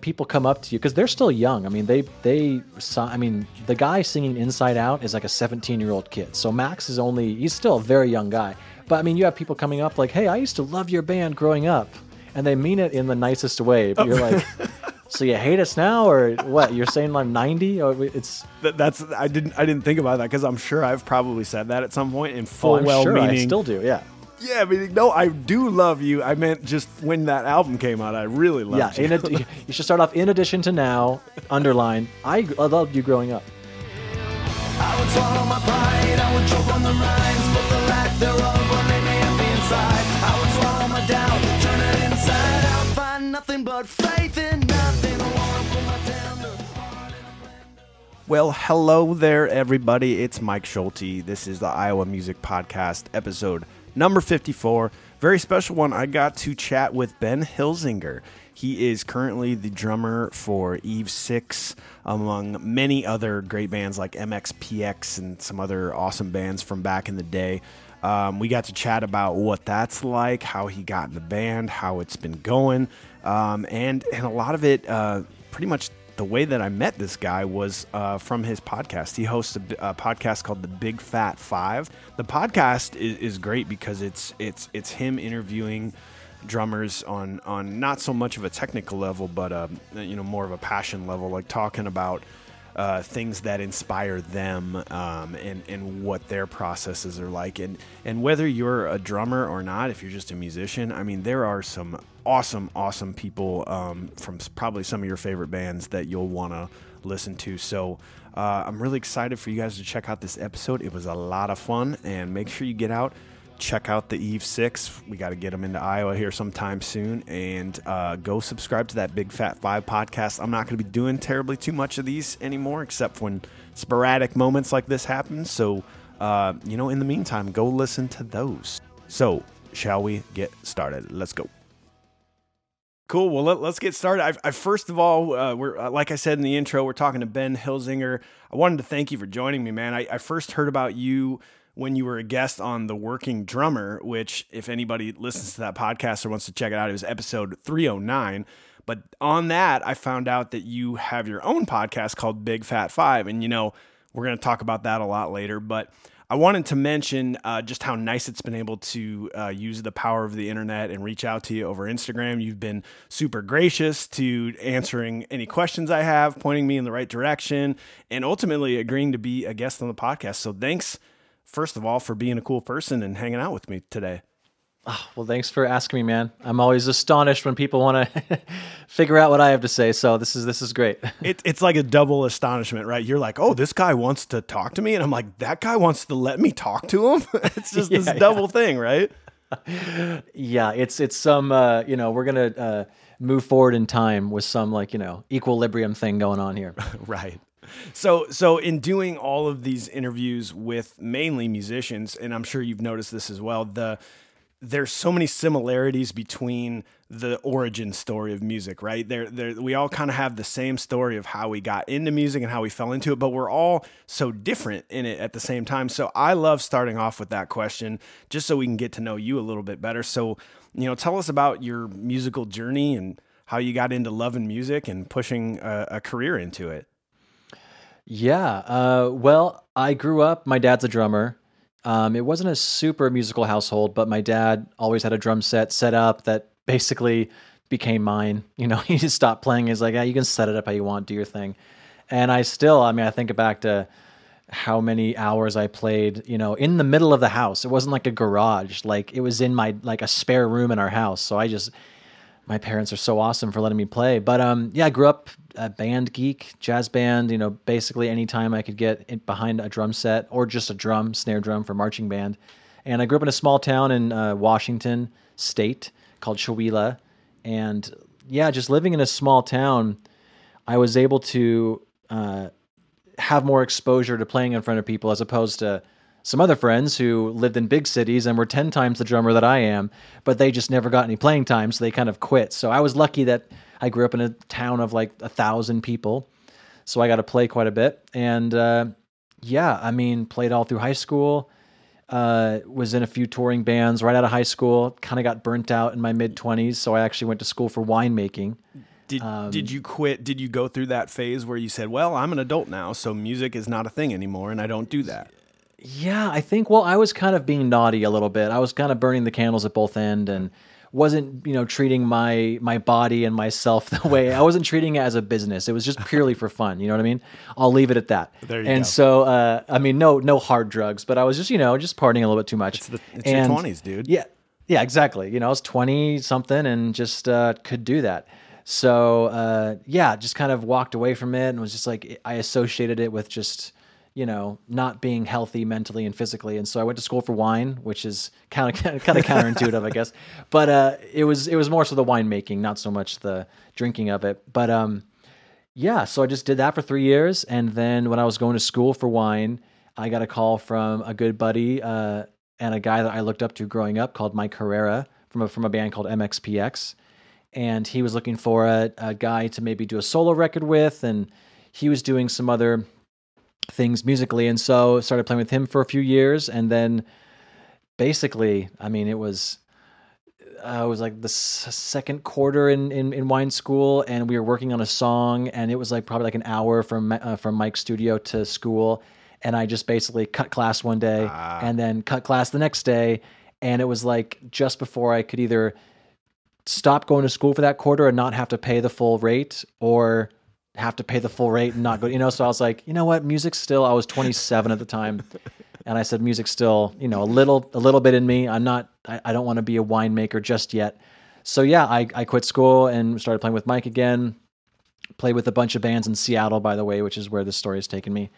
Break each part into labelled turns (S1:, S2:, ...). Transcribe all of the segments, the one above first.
S1: people come up to you because they're still young. I mean, they they saw. I mean, the guy singing Inside Out is like a 17 year old kid. So Max is only he's still a very young guy. But I mean, you have people coming up like, "Hey, I used to love your band growing up," and they mean it in the nicest way. But you're oh. like. So you hate us now, or what? You're saying I'm 90? Or it's
S2: That, that's I didn't I didn't think about that because I'm sure I've probably said that at some point in full
S1: oh,
S2: well
S1: sure
S2: meaning.
S1: I still do. Yeah,
S2: yeah, I mean, no, I do love you. I meant just when that album came out, I really loved
S1: yeah.
S2: you.
S1: In ad- you should start off in addition to now. Underline. I, I loved you growing up.
S3: I would swallow my pride, I would choke on the rhymes, but the lack thereof would make me empty inside. I would swallow my doubt, turn it inside out, find nothing but faith in nothing. I wanna put my tender heart in a blender.
S2: Well, hello there, everybody. It's Mike Schulte. This is the Iowa Music Podcast, episode number 54. Very special one. I got to chat with Ben Hilzinger. He is currently the drummer for Eve 6, among many other great bands like MXPX and some other awesome bands from back in the day. Um, we got to chat about what that's like, how he got in the band, how it's been going, um, and and a lot of it, uh, pretty much the way that I met this guy was uh, from his podcast. He hosts a, a podcast called The Big Fat Five. The podcast is, is great because it's it's it's him interviewing drummers on on not so much of a technical level, but um, you know more of a passion level, like talking about uh, things that inspire them um, and and what their processes are like, and and whether you're a drummer or not, if you're just a musician, I mean, there are some awesome, awesome people um, from probably some of your favorite bands that you'll want to listen to. So. Uh, I'm really excited for you guys to check out this episode. It was a lot of fun, and make sure you get out check out the Eve Six. We got to get them into Iowa here sometime soon, and uh, go subscribe to that Big Fat Five podcast. I'm not going to be doing terribly too much of these anymore, except when sporadic moments like this happen. So, uh, you know, in the meantime, go listen to those. So, shall we get started? Let's go. Cool. Well, let, us get started. I, I first of all, uh, we're uh, like I said in the intro, we're talking to Ben Hilzinger. I wanted to thank you for joining me, man. I, I first heard about you when you were a guest on the Working Drummer, which, if anybody listens to that podcast or wants to check it out, it was episode 309. But on that, I found out that you have your own podcast called Big Fat Five, and you know we're going to talk about that a lot later. But I wanted to mention uh, just how nice it's been able to uh, use the power of the internet and reach out to you over Instagram. You've been super gracious to answering any questions I have, pointing me in the right direction, and ultimately agreeing to be a guest on the podcast. So thanks, first of all, for being a cool person and hanging out with me today.
S1: Well, thanks for asking me, man. I'm always astonished when people want to figure out what I have to say. So this is this is great.
S2: It, it's like a double astonishment, right? You're like, oh, this guy wants to talk to me. And I'm like, that guy wants to let me talk to him. it's just this
S1: Yeah, yeah.
S2: double thing, right?
S1: yeah, it's it's some uh, you know we're gonna uh, move forward in time with some like you know equilibrium thing going on here.
S2: Right. So so in doing all of these interviews with mainly musicians, and I'm sure you've noticed this as well, the there's so many similarities between the origin story of music, right? There, there, we all kind of have the same story of how we got into music and how we fell into it, but we're all so different in it at the same time. So I love starting off with that question, just so we can get to know you a little bit better. So, you know, tell us about your musical journey and how you got into loving music and pushing a, a career into it.
S1: Yeah. Uh, well, I grew up. My dad's a drummer. Um, it wasn't a super musical household, but my dad always had a drum set set up that basically became mine. You know, he just stopped playing. He's like, yeah, you can set it up how you want, do your thing. And I still, I mean, I think back to how many hours I played, you know, in the middle of the house. It wasn't like a garage, like it was in my like a spare room in our house. So I just my parents are so awesome for letting me play. But um, yeah, I grew up a band geek, jazz band. You know, basically anytime I could get in behind a drum set or just a drum, snare drum for marching band. And I grew up in a small town in uh, Washington State called Chewelah, and yeah, just living in a small town, I was able to uh, have more exposure to playing in front of people as opposed to some other friends who lived in big cities and were 10 times the drummer that I am, but they just never got any playing time, so they kind of quit. So I was lucky that I grew up in a town of like a thousand people, so I got to play quite a bit. And uh, yeah, I mean, played all through high school. Uh, was in a few touring bands right out of high school. Kind of got burnt out in my mid 20s, so I actually went to school for winemaking.
S2: Did
S1: Um,
S2: did you quit? Did you go through that phase where you said, "Well, I'm an adult now, so music is not a thing anymore, and I don't do that."
S1: Yeah, I think well, I was kind of being naughty a little bit. I was kind of burning the candles at both end and wasn't, you know, treating my my body and myself the way I wasn't treating it as a business. It was just purely for fun. You know what I mean? I'll leave it at that.
S2: There you
S1: and
S2: go.
S1: so, uh, I mean, no no hard drugs, but I was just, you know, just partying a little bit too much.
S2: It's the- it's your 20s, dude.
S1: Yeah, yeah, exactly. You know, I was twenty something and just uh, could do that. So uh, yeah, just kind of walked away from it and was just like I associated it with just you know not being healthy mentally and physically. And so I went to school for wine, which is kind of kind of counterintuitive, I guess. But uh, it was it was more so the winemaking, not so much the drinking of it. But um, yeah, so I just did that for three years, and then when I was going to school for wine, I got a call from a good buddy uh, and a guy that I looked up to growing up called Mike Herrera from a, from a band called MXPX, and he was looking for a, a guy to maybe do a solo record with, and he was doing some other things musically, and so started playing with him for a few years, and then basically, I mean, it was uh, it was like the s- second quarter in, in, in wine school, and we were working on a song, and it was like probably like an hour from uh, from Mike's studio to school, and I just basically cut class one day, and then cut class the next day, and it was like just before I could either stop going to school for that quarter and not have to pay the full rate, or have to pay the full rate and not go. You know, so I was like, you know what, music still. I was 27 at the time. And I said, music still, you know, a little, a little bit in me. I'm not, I, I don't want to be a winemaker just yet. So yeah, I, I quit school and started playing with Mike again. Played with a bunch of bands in Seattle, by the way, which is where this story has taken me.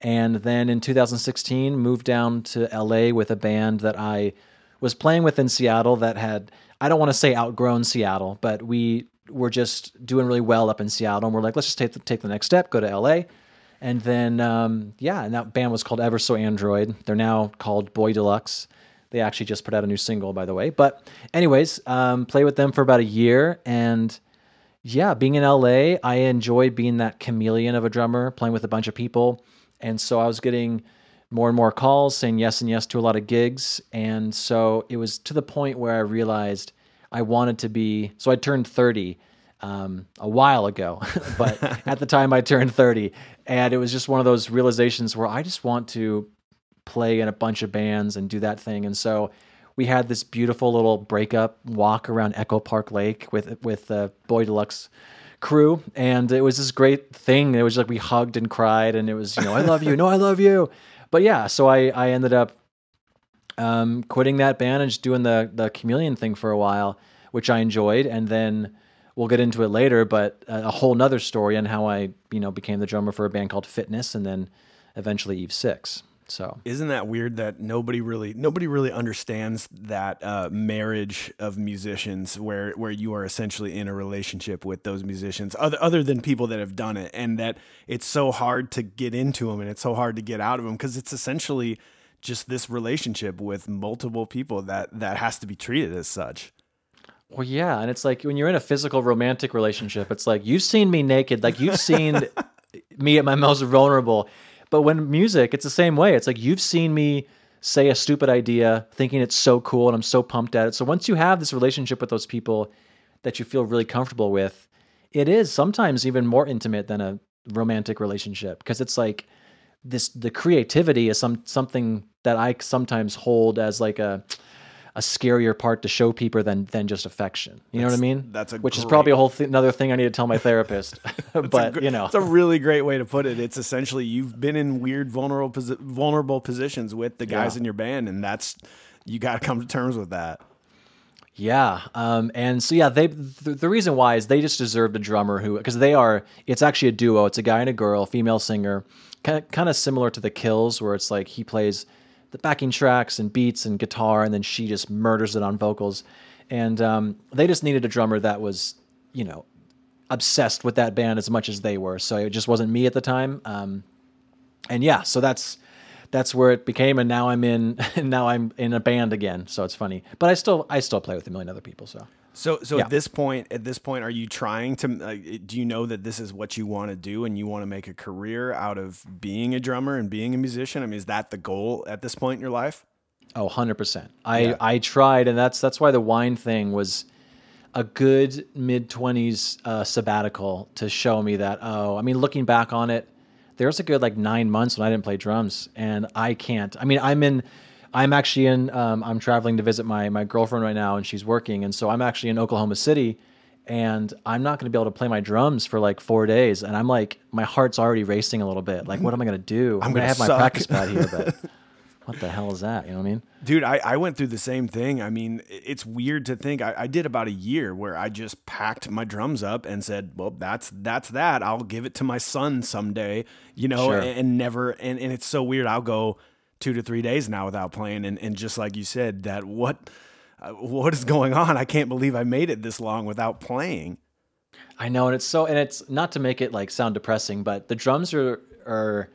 S1: And then in 2016, moved down to LA with a band that I was playing with in Seattle that had, I don't want to say outgrown Seattle, but we were just doing really well up in Seattle. And we're like, let's just take the, take the next step, go to LA. And then, um, yeah, and that band was called Ever So Android. They're now called Boy Deluxe. They actually just put out a new single, by the way. But, anyways, um, play with them for about a year. And yeah, being in LA, I enjoyed being that chameleon of a drummer, playing with a bunch of people. And so I was getting more and more calls, saying yes and yes to a lot of gigs. And so it was to the point where I realized I wanted to be. So I turned 30 um, a while ago, but at the time I turned 30. And it was just one of those realizations where I just want to play in a bunch of bands and do that thing. And so we had this beautiful little breakup walk around Echo Park Lake with with the Boy Deluxe crew, and it was this great thing. It was like we hugged and cried, and it was you know I love you, no I love you. But yeah, so I I ended up um, quitting that band and just doing the the chameleon thing for a while, which I enjoyed, and then we'll get into it later. But a, a whole nother story on how I you know became the drummer for a band called Fitness, and then eventually Eve Six. So
S2: Isn't that weird that nobody really nobody really understands that uh, marriage of musicians where where you are essentially in a relationship with those musicians other other than people that have done it and that it's so hard to get into them and it's so hard to get out of them because it's essentially just this relationship with multiple people that that has to be treated as such.
S1: Well, yeah, and it's like when you're in a physical romantic relationship, it's like you've seen me naked, like you've seen me at my most vulnerable. But when music, it's the same way. It's like you've seen me say a stupid idea, thinking it's so cool, and I'm so pumped at it. So once you have this relationship with those people that you feel really comfortable with, it is sometimes even more intimate than a romantic relationship because it's like this the creativity is some something that I sometimes hold as like a a scarier part to show people than than just affection. You know what I mean?
S2: that's a
S1: which is probably a whole th- another thing I need to tell my therapist. but you know,
S2: It's a really great way to put it. It's essentially you've been in weird vulnerable posi- vulnerable positions with the guys
S1: Yeah.
S2: in your band and that's you got to come to terms with that.
S1: Yeah, um, and so yeah, they the, the reason why is they just deserved a drummer who because they are it's actually a duo. It's a guy and a girl, female singer, kind of, similar to the Kills, where it's like he plays the backing tracks and beats and guitar, and then she just murders it on vocals. And um, they just needed a drummer that was, you know, obsessed with that band as much as they were. So it just wasn't me at the time. Um, and yeah, so that's that's where it became, and now I'm in now I'm in a band again. So it's funny, but I still I still play with a million other people. So
S2: So, so
S1: Yeah.
S2: at this point, at this point, are you trying to? Uh, do you know that this is what you want to do, and you want to make a career out of being a drummer and being a musician? I mean, is that the goal at this point in your life?
S1: oh, 100 percent. I I tried, and that's that's why the wine thing was. a good mid 20s uh, sabbatical to show me that oh i mean looking back on it there was a good like nine months when i didn't play drums and i can't i mean i'm in i'm actually in um, i'm traveling to visit my my girlfriend right now and she's working and so i'm actually in oklahoma city and i'm not going to be able to play my drums for like four days and i'm like my heart's already racing a little bit like what am i going to do i'm,
S2: I'm
S1: going to have my practice pad here but what the hell is that you know what i mean
S2: Dude, I, I went through the same thing. I mean, it's weird to think. I, I did about a year where I just packed my drums up and said, "Well, that's that's that. I'll give it to my son someday," you know,
S1: Sure.
S2: and, and never. And, and it's so weird. I'll go two to three days now without playing, and, and just like you said, that what uh, what is going on? I can't believe I made it this long without playing.
S1: I know, and it's so, and it's not to make it like sound depressing, but the drums are are,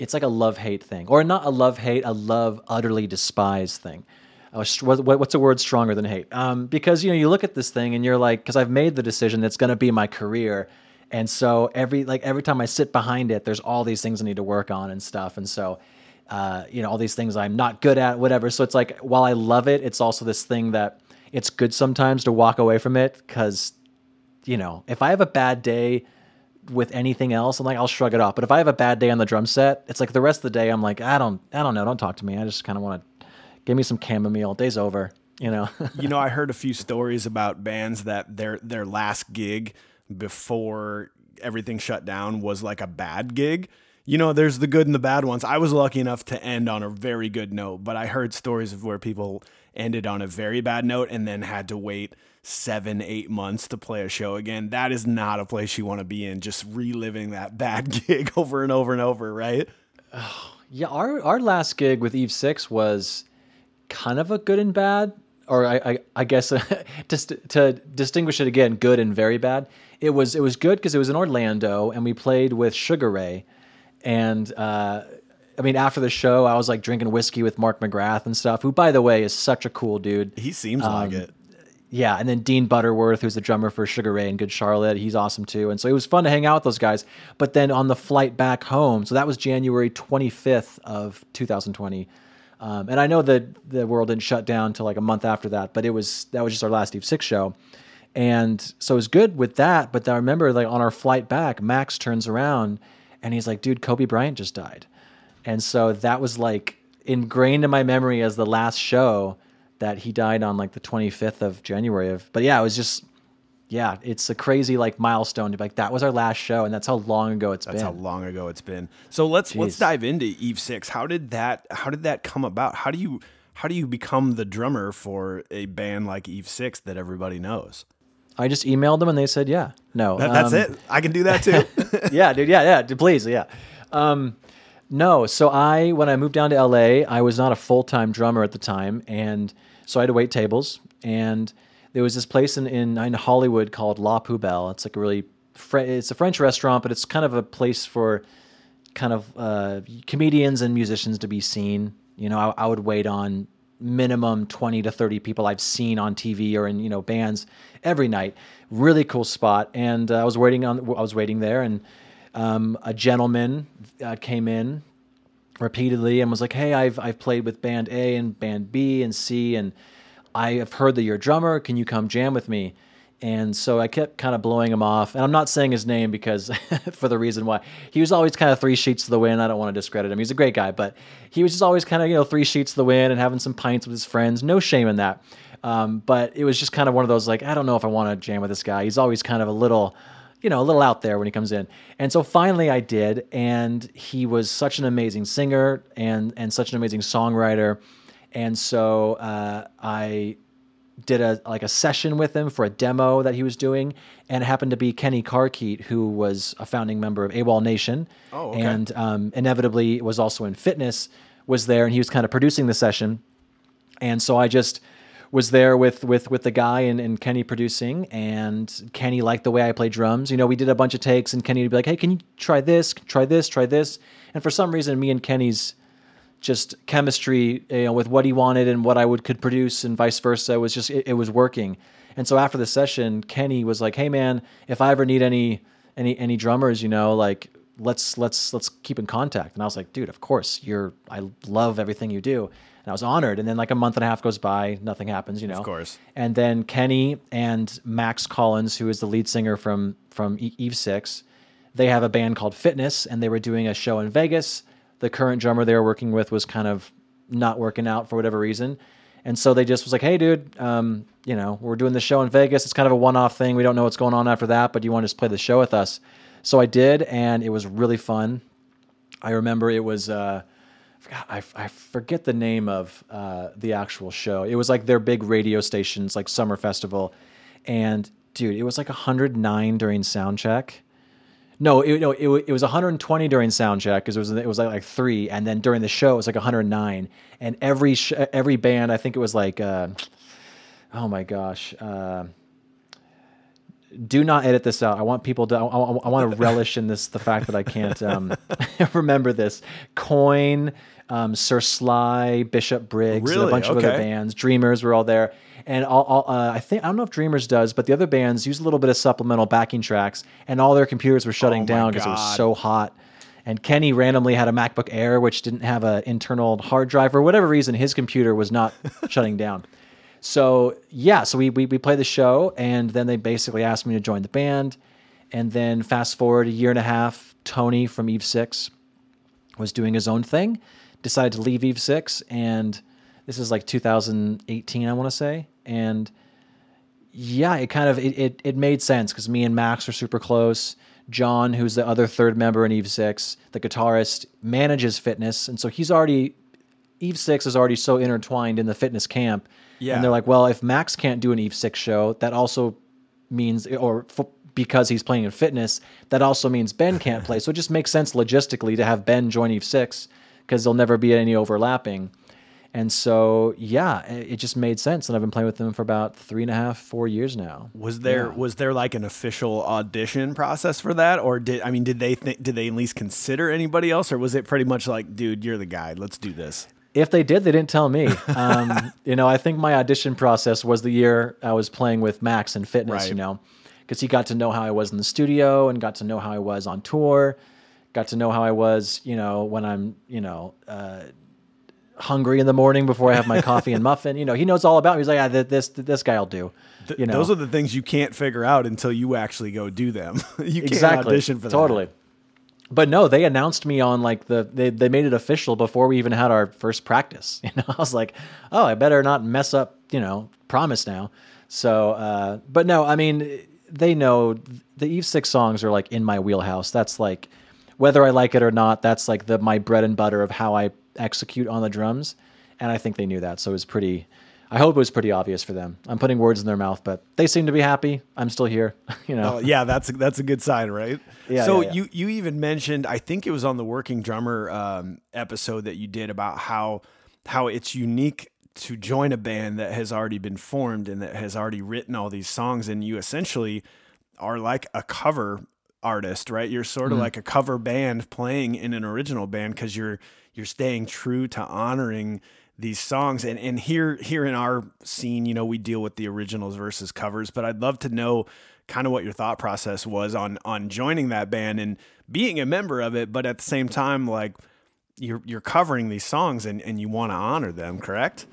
S1: it's like a love hate thing, or not a love hate, a love utterly despise thing. What's a word stronger than hate? Um, because you know, you look at this thing and you're like, because I've made the decision that's going to be my career, and so every like every time I sit behind it, there's all these things I need to work on and stuff, and so. Uh, you know all these things I'm not good at, whatever. So it's like while I love it, it's also this thing that it's good sometimes to walk away from it because you know, if I have a bad day with anything else, I'm like, I'll shrug it off. But if I have a bad day on the drum set, it's like the rest of the day, I'm like, I don't, I don't know, don't talk to me. I just kind of want to give me some chamomile. Day's over, you know.
S2: you know, I heard a few stories about bands that their their last gig before everything shut down was like a bad gig. You know, there's the good and the bad ones. I was lucky enough to end on a very good note, but I heard stories of where people ended on a very bad note and then had to wait seven, eight months to play a show again. That is not a place you want to be in, just reliving that bad gig over and over and over, right?
S1: yeah, our our last gig with Eve Six was kind of a good and bad, or I I, I guess just to distinguish it again, good and very bad. It was it was good because it was in Orlando and we played with Sugar Ray, and uh, I mean after the show I was like drinking whiskey with Mark McGrath and stuff, who by the way is such a cool dude.
S2: He seems like it.
S1: Yeah, and then Dean Butterworth, who's the drummer for Sugar Ray and Good Charlotte, he's awesome too. And so it was fun to hang out with those guys. But then on the flight back home, so that was January 25th of 2020. Um, and I know that the world didn't shut down until like a month after that, but it was that was just our last Eve Six show. And so it was good with that. But I remember like on our flight back, Max turns around and he's like, dude, Kobe Bryant just died. And so that was like ingrained in my memory as the last show that he died on like the 25th of January of. But yeah, it was just yeah, it's a crazy like milestone to be like that was our last show and that's how long ago it's
S2: That's
S1: been.
S2: That's how long ago it's been. So let's let's dive into Eve Six. How did that how did that come about? How do you how do you become the drummer for a band like Eve Six that everybody knows?
S1: I just emailed them and they said yeah. No.
S2: That, that's
S1: um,
S2: it. I can do that too.
S1: yeah, dude. Yeah, yeah. dude, Please, yeah. Um, no, so I when I moved down to LA, I was not a full time drummer at the time, and so I had to wait tables. And there was this place in in, in Hollywood called La Poubelle. It's like a really Fre- it's a French restaurant, but it's kind of a place for kind of uh, comedians and musicians to be seen. You know, I, I would wait on minimum 20 to 30 people I've seen on TV or in, you know, bands every night. Really cool spot. And uh, I was waiting on, I was waiting there and um, a gentleman uh, came in repeatedly and was like, "Hey, I've I've played with band A and band B and C, and I have heard that you're a drummer. Can you come jam with me?" And so I kept kind of blowing him off, and I'm not saying his name because for the reason why he was always kind of three sheets to the wind. I don't want to discredit him; he's a great guy, but he was just always kind of you know three sheets to the wind and having some pints with his friends. No shame in that, um, but it was just kind of one of those like I don't know if I want to jam with this guy. He's always kind of a little you know, a little out there when he comes in. And so finally I did, and he was such an amazing singer and and such an amazing songwriter. And so uh, I did a like a session with him for a demo that he was doing, and it happened to be Kenny Carkeet, who was a founding member of AWOL Nation,
S2: Oh, okay.
S1: and um, inevitably was also in fitness, was there, and he was kind of producing the session. And so I just was there with with with the guy and, and Kenny producing, and Kenny liked the way I play drums. You know, we did a bunch of takes, and Kenny would be like, "Hey, can you try this? Try this? Try this?" And for some reason, me and Kenny's just chemistry, you know, with what he wanted and what I would could produce, and vice versa, It was just it, it was working. And so after the session, Kenny was like, "Hey, man, if I ever need any any any drummers, you know, like." Let's let's let's keep in contact. And I was like, dude, of course, you're. I love everything you do. And I was honored. And then like a month and a half goes by, nothing happens, you know. Of
S2: course.
S1: And then Kenny and Max Collins, who is the lead singer from from Eve Six, they have a band called Fitness, and they were doing a show in Vegas. The current drummer they were working with was kind of not working out for whatever reason. And so they just was like, "Hey, dude, um, you know, we're doing the show in Vegas. It's kind of a one-off thing. We don't know what's going on after that, but you want to just play the show with us?" So I did, and it was really fun. I remember it was uh, I I, I forget the name of uh, the actual show. It was like their big radio stations, like summer festival, and dude, it was like 109 during sound check. No, it, no, it, it was 120 during sound check because it was it was like, like three, and then during the show it was like 109, and every sh- every band I think it was like, uh, oh my gosh. Uh, do not edit this out. I want people to. I, I, I want to relish in this. The fact that I can't um, remember this. Coin, um, Sir Sly, Bishop Briggs, and a
S2: Really?
S1: bunch of other bands. Dreamers were all there, and all, all uh, I think I don't know if Dreamers does, but the other bands use a little bit of supplemental backing tracks, and all their computers were shutting
S2: Oh
S1: down because it was so hot. And Kenny randomly had a MacBook Air, which didn't have an internal hard drive for whatever reason. His computer was not shutting down. So yeah, so we, we we played the show, and then they basically asked me to join the band, and then fast forward a year and a half, Tony from Eve Six was doing his own thing, decided to leave Eve Six, and this is like 2018, I want to say, and yeah, it kind of it it, it made sense because me and Max are super close. John, who's the other third member in Eve Six, the guitarist, manages fitness, and so he's already Eve Six is already so intertwined in the fitness camp.
S2: Yeah.
S1: And they're like, well, if Max can't do an Eve Six show, that also means, or f- because he's playing in fitness, that also means Ben can't play. So it just makes sense logistically to have Ben join Eve Six because there'll never be any overlapping. And so, yeah, it it just made sense. And I've been playing with them for about three and a half, four years now.
S2: Was there was there like an official audition process for that, or did I mean did they think did they at least consider anybody else, or was it pretty much like, dude, you're the guy, let's do this?
S1: If they did, they didn't tell me. Um, you know, I think my audition process was the year I was playing with Max in fitness,
S2: Right.
S1: you know, because he got to know how I was in the studio and got to know how I was on tour, got to know how I was, you know, when I'm, you know, uh, hungry in the morning before I have my coffee and muffin. You know, he knows all about me. He's like, ah, this this guy'll do. You know,
S2: Those are the things you can't figure out until you actually go do them. you can't
S1: exactly
S2: audition for that.
S1: totally. But no, they announced me on like the they they made it official before we even had our first practice. You know, I was like, oh, I better not mess up. You know, promise now. So, uh, but no, I mean, they know the Eve Six songs are like in my wheelhouse. That's like whether I like it or not. That's like the my bread and butter of how I execute on the drums, and I think they knew that. So it was pretty. I hope it was pretty obvious for them. I'm putting words in their mouth, but they seem to be happy. I'm still here. You know.
S2: Oh, yeah, that's a, that's a good sign, right?
S1: Yeah,
S2: So
S1: yeah, yeah.
S2: you you even mentioned, I think it was on the Working Drummer um, episode that you did about how how it's unique to join a band that has already been formed and that has already written all these songs, and you essentially are like a cover artist, right? You're sort
S1: Mm-hmm.
S2: of like a cover band playing in an original band because you're you're staying true to honoring these songs and and here here in our scene you know we deal with the originals versus covers but I'd love to know kind of what your thought process was on on joining that band and being a member of it but at the same time like you're you're covering these songs and and you want to honor them correct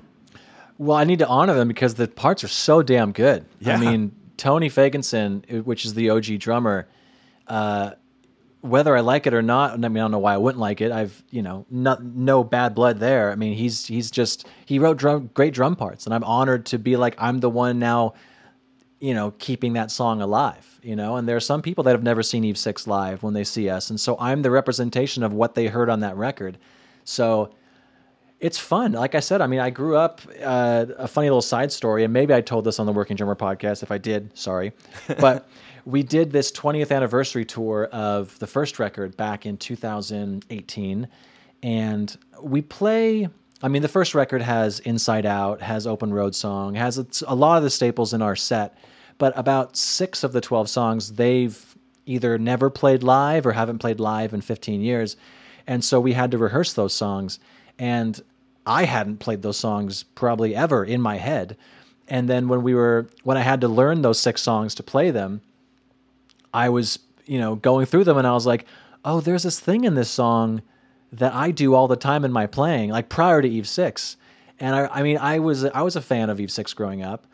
S1: Well, I need to honor them because the parts are so damn good.
S2: Yeah.
S1: I mean, Tony Fagenson, uh, which is the OG drummer, uh, whether I like it or not, I mean, I don't know why I wouldn't like it. I've, you know, not, no bad blood there. I mean, he's he's just he wrote drum, great drum parts, and I'm honored to be like I'm the one now, you know, keeping that song alive. You know, and there are some people that have never seen Eve Six live when they see us, and so I'm the representation of what they heard on that record. So it's fun. Like I said, I mean, I grew up uh, a funny little side story, and maybe I told this on the Working Drummer podcast. If I did, sorry, but we did this 20th anniversary tour of the first record back in 2018, and we play. I mean, the first record has Inside Out, has Open Road Song, has it's a lot of the staples in our set, but about six of the 12 songs they've either never played live or haven't played live in 15 years. And so we had to rehearse those songs. And I hadn't played those songs probably ever in my head. And then when we were, when I had to learn those six songs to play them, I was, you know, going through them and I was like, oh, there's this thing in this song that I do all the time in my playing, like prior to Eve 6. And I, I mean, I was I was a fan of Eve Six growing up,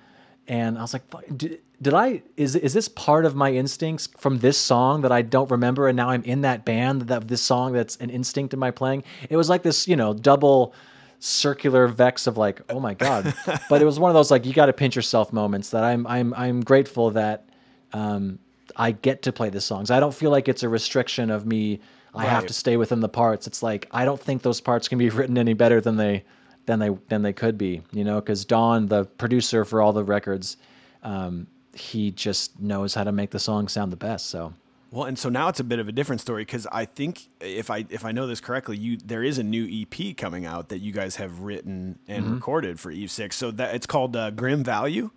S1: and I was like, did, did I is is this part of my instincts from this song that I don't remember, and now I'm in that band that this song that's an instinct in my playing? It was like this, you know, double circular vex of like, oh my god. but it was one of those like you got to pinch yourself moments that I'm I'm I'm grateful that um, I get to play the songs. I don't feel like it's a restriction of me. I have to stay within the parts. It's like I don't think those parts can be written any better than they than they than they could be. You know, because Don, the producer for all the records, um, he just knows how to make the song sound the best. So
S2: Well, and so now it's a bit of a different story because I think if I if I know this correctly, you there is a new EP coming out that you guys have written and
S1: Mm-hmm.
S2: recorded for Eve Six. So that it's called uh, Grim Value.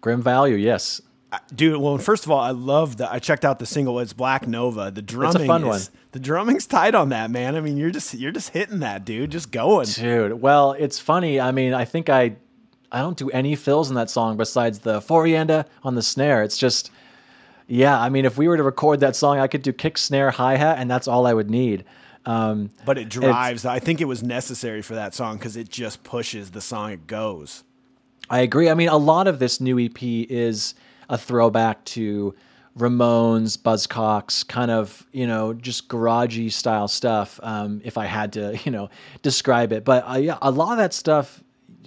S1: Grim Value, yes.
S2: I- Dude, well, first of all, I love that. I checked out the single. It's Black Nova. The drumming,
S1: fun
S2: is,
S1: one.
S2: The drumming's tight on that, man. I mean, you're just you're just hitting that, dude. Just going.
S1: Dude, well, it's funny. I mean, I think I I don't do any fills in that song besides the Forienda on the snare. It's just yeah, I mean, if we were to record that song, I could do kick, snare, hi-hat and that's all I would need. Um,
S2: But it drives. I think it was necessary for that song because it just pushes the song. It goes.
S1: I agree. I mean, a lot of this new EP is a throwback to Ramones, Buzzcocks, kind of, you know, just garagey style stuff. Um, if I had to, you know, describe it, but uh, yeah, a lot of that stuff,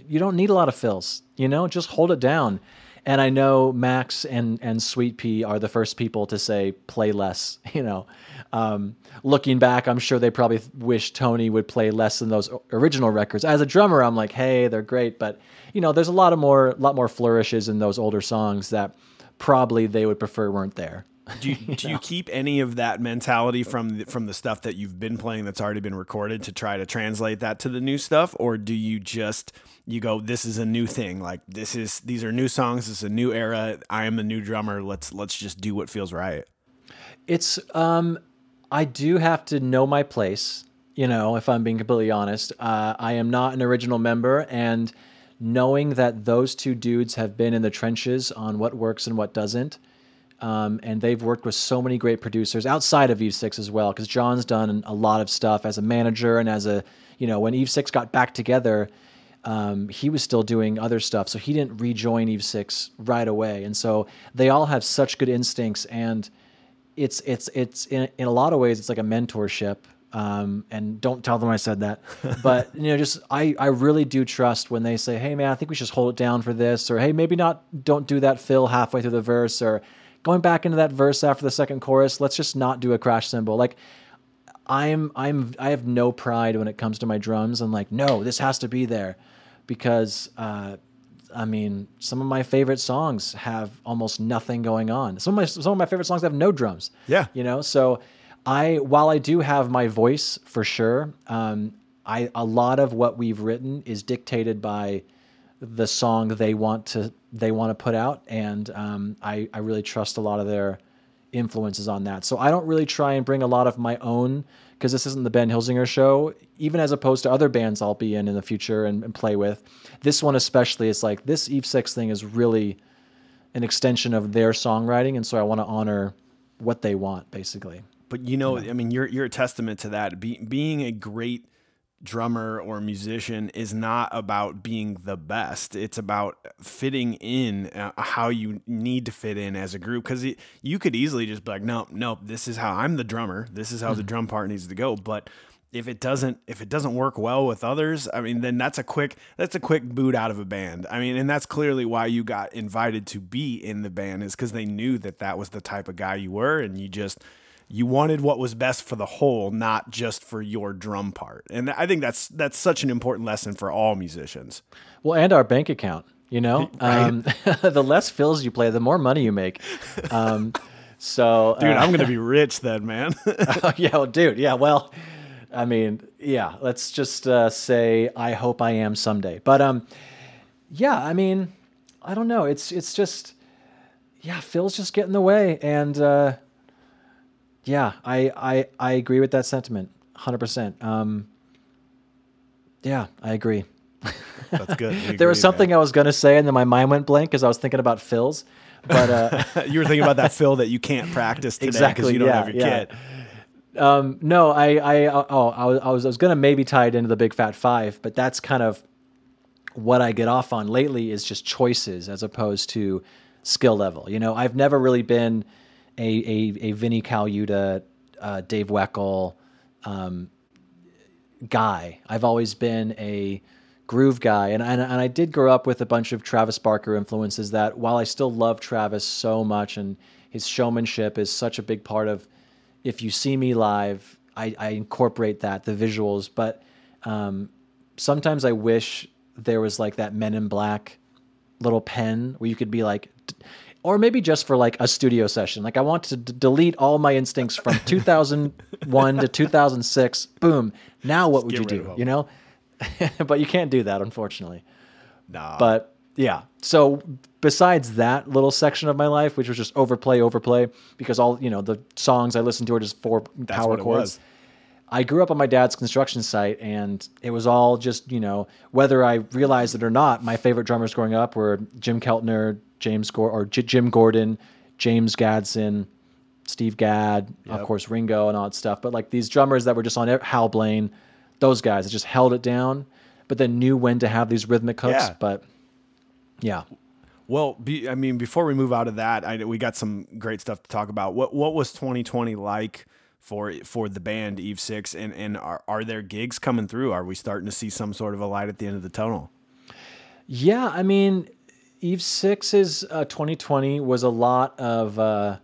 S1: you don't need a lot of fills. You know, just hold it down. And I know Max and and Sweet Pea are the first people to say play less. You know, um, looking back, I'm sure they probably wish Tony would play less than those original records. As a drummer, I'm like, hey, they're great, but you know, there's a lot of more, lot more flourishes in those older songs that probably they would prefer weren't there.
S2: Do you, do you keep any of that mentality from the, from the stuff that you've been playing that's already been recorded to try to translate that to the new stuff, or do you just you go, this is a new thing, like this is these are new songs, this is a new era. I am a new drummer. Let's let's just do what feels right.
S1: It's um I do have to know my place, you know, if I'm being completely honest. Uh, I am not an original member and knowing that those two dudes have been in the trenches on what works and what doesn't. Um, and they've worked with so many great producers outside of Eve Six as well, because John's done a lot of stuff as a manager and as a, you know, when Eve Six got back together, um, he was still doing other stuff, so he didn't rejoin Eve Six right away. And so they all have such good instincts, and it's it's it's in, in a lot of ways it's like a mentorship. Um, and don't tell them I said that, but you know, just I I really do trust when they say, hey man, I think we should just hold it down for this, or hey maybe not, don't do that fill halfway through the verse, or going back into that verse after the second chorus, let's just not do a crash cymbal. Like I'm I'm I have no pride when it comes to my drums. I'm like, no, this has to be there, because uh, I mean, some of my favorite songs have almost nothing going on. Some of my some of my favorite songs have no drums.
S2: Yeah.
S1: you know. So I while I do have my voice for sure, um, I a lot of what we've written is dictated by the song they want to they want to put out, and um, I I really trust a lot of their influences on that. So I don't really try and bring a lot of my own because this isn't the Ben Hilzinger show. Even as opposed to other bands I'll be in in the future and, and play with, this one especially is like this Eve Six thing is really an extension of their songwriting, and so I want to honor what they want basically.
S2: But you know, I mean, you're you're a testament to that. Be, being a great drummer or musician is not about being the best. It's about fitting in uh, how you need to fit in as a group. Because you could easily just be like, no, no, this is how I'm the drummer. This is how the drum part needs to go. But if it doesn't if it doesn't work well with others, I mean, then that's a quick that's a quick boot out of a band. I mean, and that's clearly why you got invited to be in the band is because they knew that that was the type of guy you were, and you just you wanted what was best for the whole, not just for your drum part. And I think that's that's such an important lesson for all musicians.
S1: Well, and our bank account, you know,
S2: Right.
S1: um, the less fills you play, the more money you make. Um, so,
S2: Dude,
S1: uh,
S2: I'm gonna be rich then, man.
S1: yeah, well, dude, yeah, well, I mean, yeah, let's just uh, say I hope I am someday. But um, yeah, I mean, I don't know. It's it's just, yeah, Phil's just getting in the way, and uh, yeah, I I I agree with that sentiment, hundred percent. Um, yeah, I agree.
S2: that's good. We
S1: There was
S2: agree,
S1: something I was gonna say, and then my mind went blank because I was thinking about fills. But uh,
S2: you were thinking about that fill that you can't practice today because
S1: Exactly,
S2: you don't
S1: yeah,
S2: have your
S1: yeah.
S2: kit.
S1: Um, no, I, I, oh, I was, I was, I was going to maybe tie it into the Big Fat Five, but that's kind of what I get off on lately is just choices as opposed to skill level. You know, I've never really been a a, a Vinnie Colaiuta, uh, Dave Weckl um, guy. I've always been a groove guy, and, and and I did grow up with a bunch of Travis Barker influences. That while I still love Travis so much, and his showmanship is such a big part of. If you see me live, I, I incorporate that the visuals, but um, sometimes I wish there was like that Men in Black little pen where you could be like, or maybe just for like a studio session. Like I want to d- delete all my instincts from 2001 to 2006. Boom. Now what would you do? You know, but you can't do that unfortunately.
S2: Nah.
S1: But yeah. So besides that little section of my life, which was just overplay, overplay, because all you know the songs I listened to are just four
S2: That's
S1: power
S2: what it
S1: chords.
S2: was.
S1: I grew up on my dad's construction site, and it was all just you know whether I realized it or not. My favorite drummers growing up were Jim Keltner, James Gor- or J- Jim Gordon, James Gadson, Steve Gadd,
S2: Yep.
S1: of course Ringo and all that stuff. But like these drummers that were just on Hal Blaine, those guys that just held it down, but then knew when to have these rhythmic hooks.
S2: Yeah.
S1: But yeah,
S2: Well, be, I mean, before we move out of that, I, we got some great stuff to talk about. What what was 2020 like for for the band Eve Six, and and are are there gigs coming through? Are we starting to see some sort of a light at the end of the tunnel?
S1: Yeah, I mean, Eve Six's uh, 2020 was a lot of uh,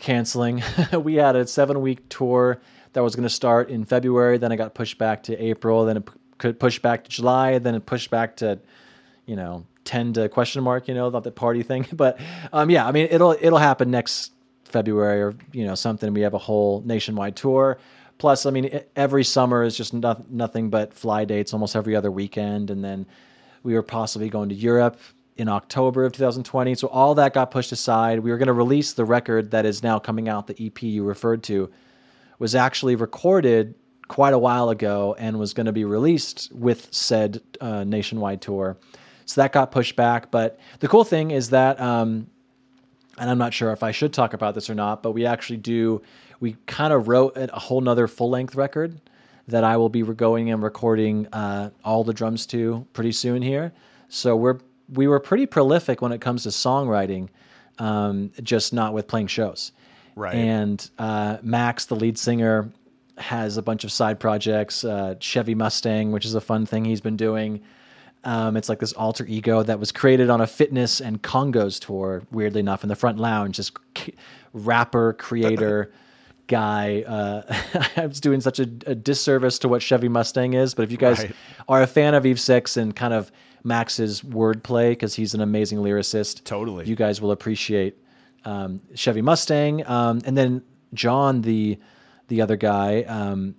S1: canceling. we had a seven week tour that was going to start in February, then it got pushed back to April, then it could push back to July, then it pushed back to, you know, 10 to question mark, you know, not the party thing. But um, yeah, I mean, it'll it'll happen next February or you know something. We have a whole nationwide tour. Plus, I mean, every summer is just no, nothing but fly dates almost every other weekend, and then we were possibly going to Europe in October of 2020. So all that got pushed aside. We were going to release the record that is now coming out, the EP you referred to, was actually recorded quite a while ago and was going to be released with said uh, nationwide tour. So that got pushed back. But the cool thing is that, um, and I'm not sure if I should talk about this or not, but we actually do, we kind of wrote a whole nother full length record that I will be going and recording uh, all the drums to pretty soon here. So we're we were pretty prolific when it comes to songwriting, um, just not with playing shows.
S2: Right.
S1: And uh, Max, the lead singer, has a bunch of side projects. Uh, Chevy Mustang, which is a fun thing he's been doing. Um, it's like this alter ego that was created on a fitness and congos tour. Weirdly enough, in the front lounge, this rapper creator guy. Uh, I was doing such a, a disservice to what Chevy Mustang is. But if you guys
S2: Right.
S1: are a fan of Eve Six and kind of Max's wordplay, because he's an amazing lyricist,
S2: Totally.
S1: you guys will appreciate um, Chevy Mustang. Um, and then John, the the other guy, um,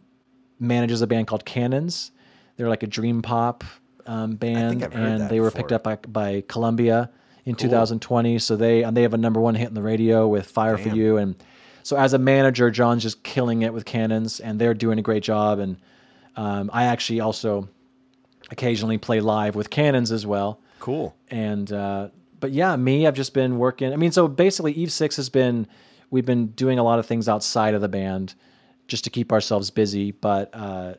S1: manages a band called Cannons. They're like a dream pop um, band, and they were
S2: before.
S1: picked up by, by Columbia in 2020. So they and they have a number one hit in the radio with "Fire for You." And so as a manager, John's just killing it with Cannons, and they're doing a great job. And um, I actually also occasionally play live with Cannons as well
S2: Cool.
S1: and uh, but yeah, me, I've just been working. I mean, so basically, Eve Six has been we've been doing a lot of things outside of the band just to keep ourselves busy. But uh,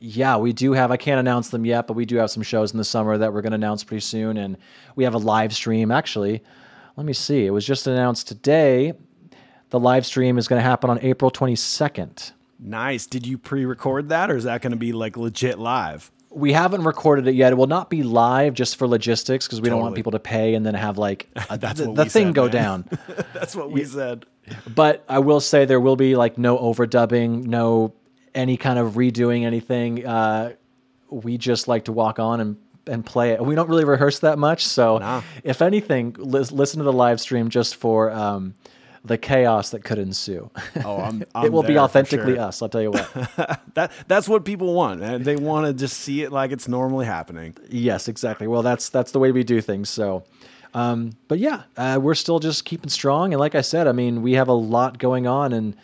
S1: yeah, we do have. I can't announce them yet, but we do have some shows in the summer that we're going to announce pretty soon, and we have a live stream. Actually, let me see. It was just announced today. The live stream is going to happen on April twenty second.
S2: Nice. Did you pre-record that, or is that going to be like legit live?
S1: We haven't recorded it yet. It will not be live just for logistics because we don't want people to pay and then have like a,
S2: That's
S1: the, the thing
S2: said,
S1: go
S2: man.
S1: down.
S2: That's what we said.
S1: But I will say there will be like no overdubbing, no any kind of redoing anything. Uh, we just like to walk on and and play it. We don't really rehearse that much, so
S2: Nah.
S1: if anything, lis- listen to the live stream just for um, the chaos that could ensue.
S2: Oh, I'm. I'm
S1: it will be authentically
S2: sure.
S1: us. I'll tell you what.
S2: That that's what people want. and They want to just see it like it's normally happening.
S1: Yes, exactly. Well, that's that's the way we do things. So, um, but yeah, uh, we're still just keeping strong. And like I said, I mean, we have a lot going on and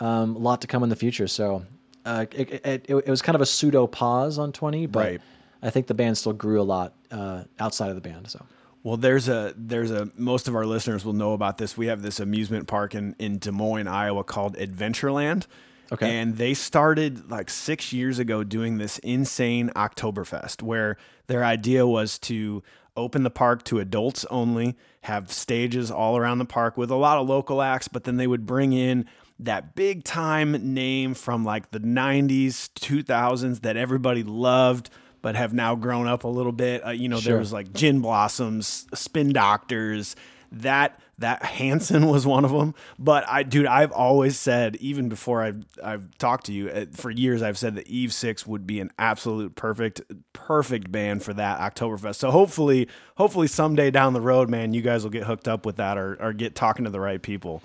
S1: um, a lot to come in the future. So, uh, it, it, it, it was kind of a pseudo pause on twenty, but
S2: Right.
S1: I think the band still grew a lot uh, outside of the band. So,
S2: Well, there's a there's a most of our listeners will know about this. We have this amusement park in in Des Moines, Iowa called Adventureland,
S1: Okay.
S2: And they started like six years ago doing this insane Oktoberfest where their idea was to open the park to adults only, have stages all around the park with a lot of local acts, but then they would bring in that big time name from like the 90s, 2000s that everybody loved but have now grown up a little bit. Uh, you know, there was like Gin Blossoms, Spin Doctors, that that Hanson was one of them. But I, dude, I've always said, even before I've I've talked to you uh, for years, I've said that Eve Six would be an absolute perfect perfect band for that Oktoberfest. So hopefully, hopefully someday down the road, man, you guys will get hooked up with that or or get talking to the right people.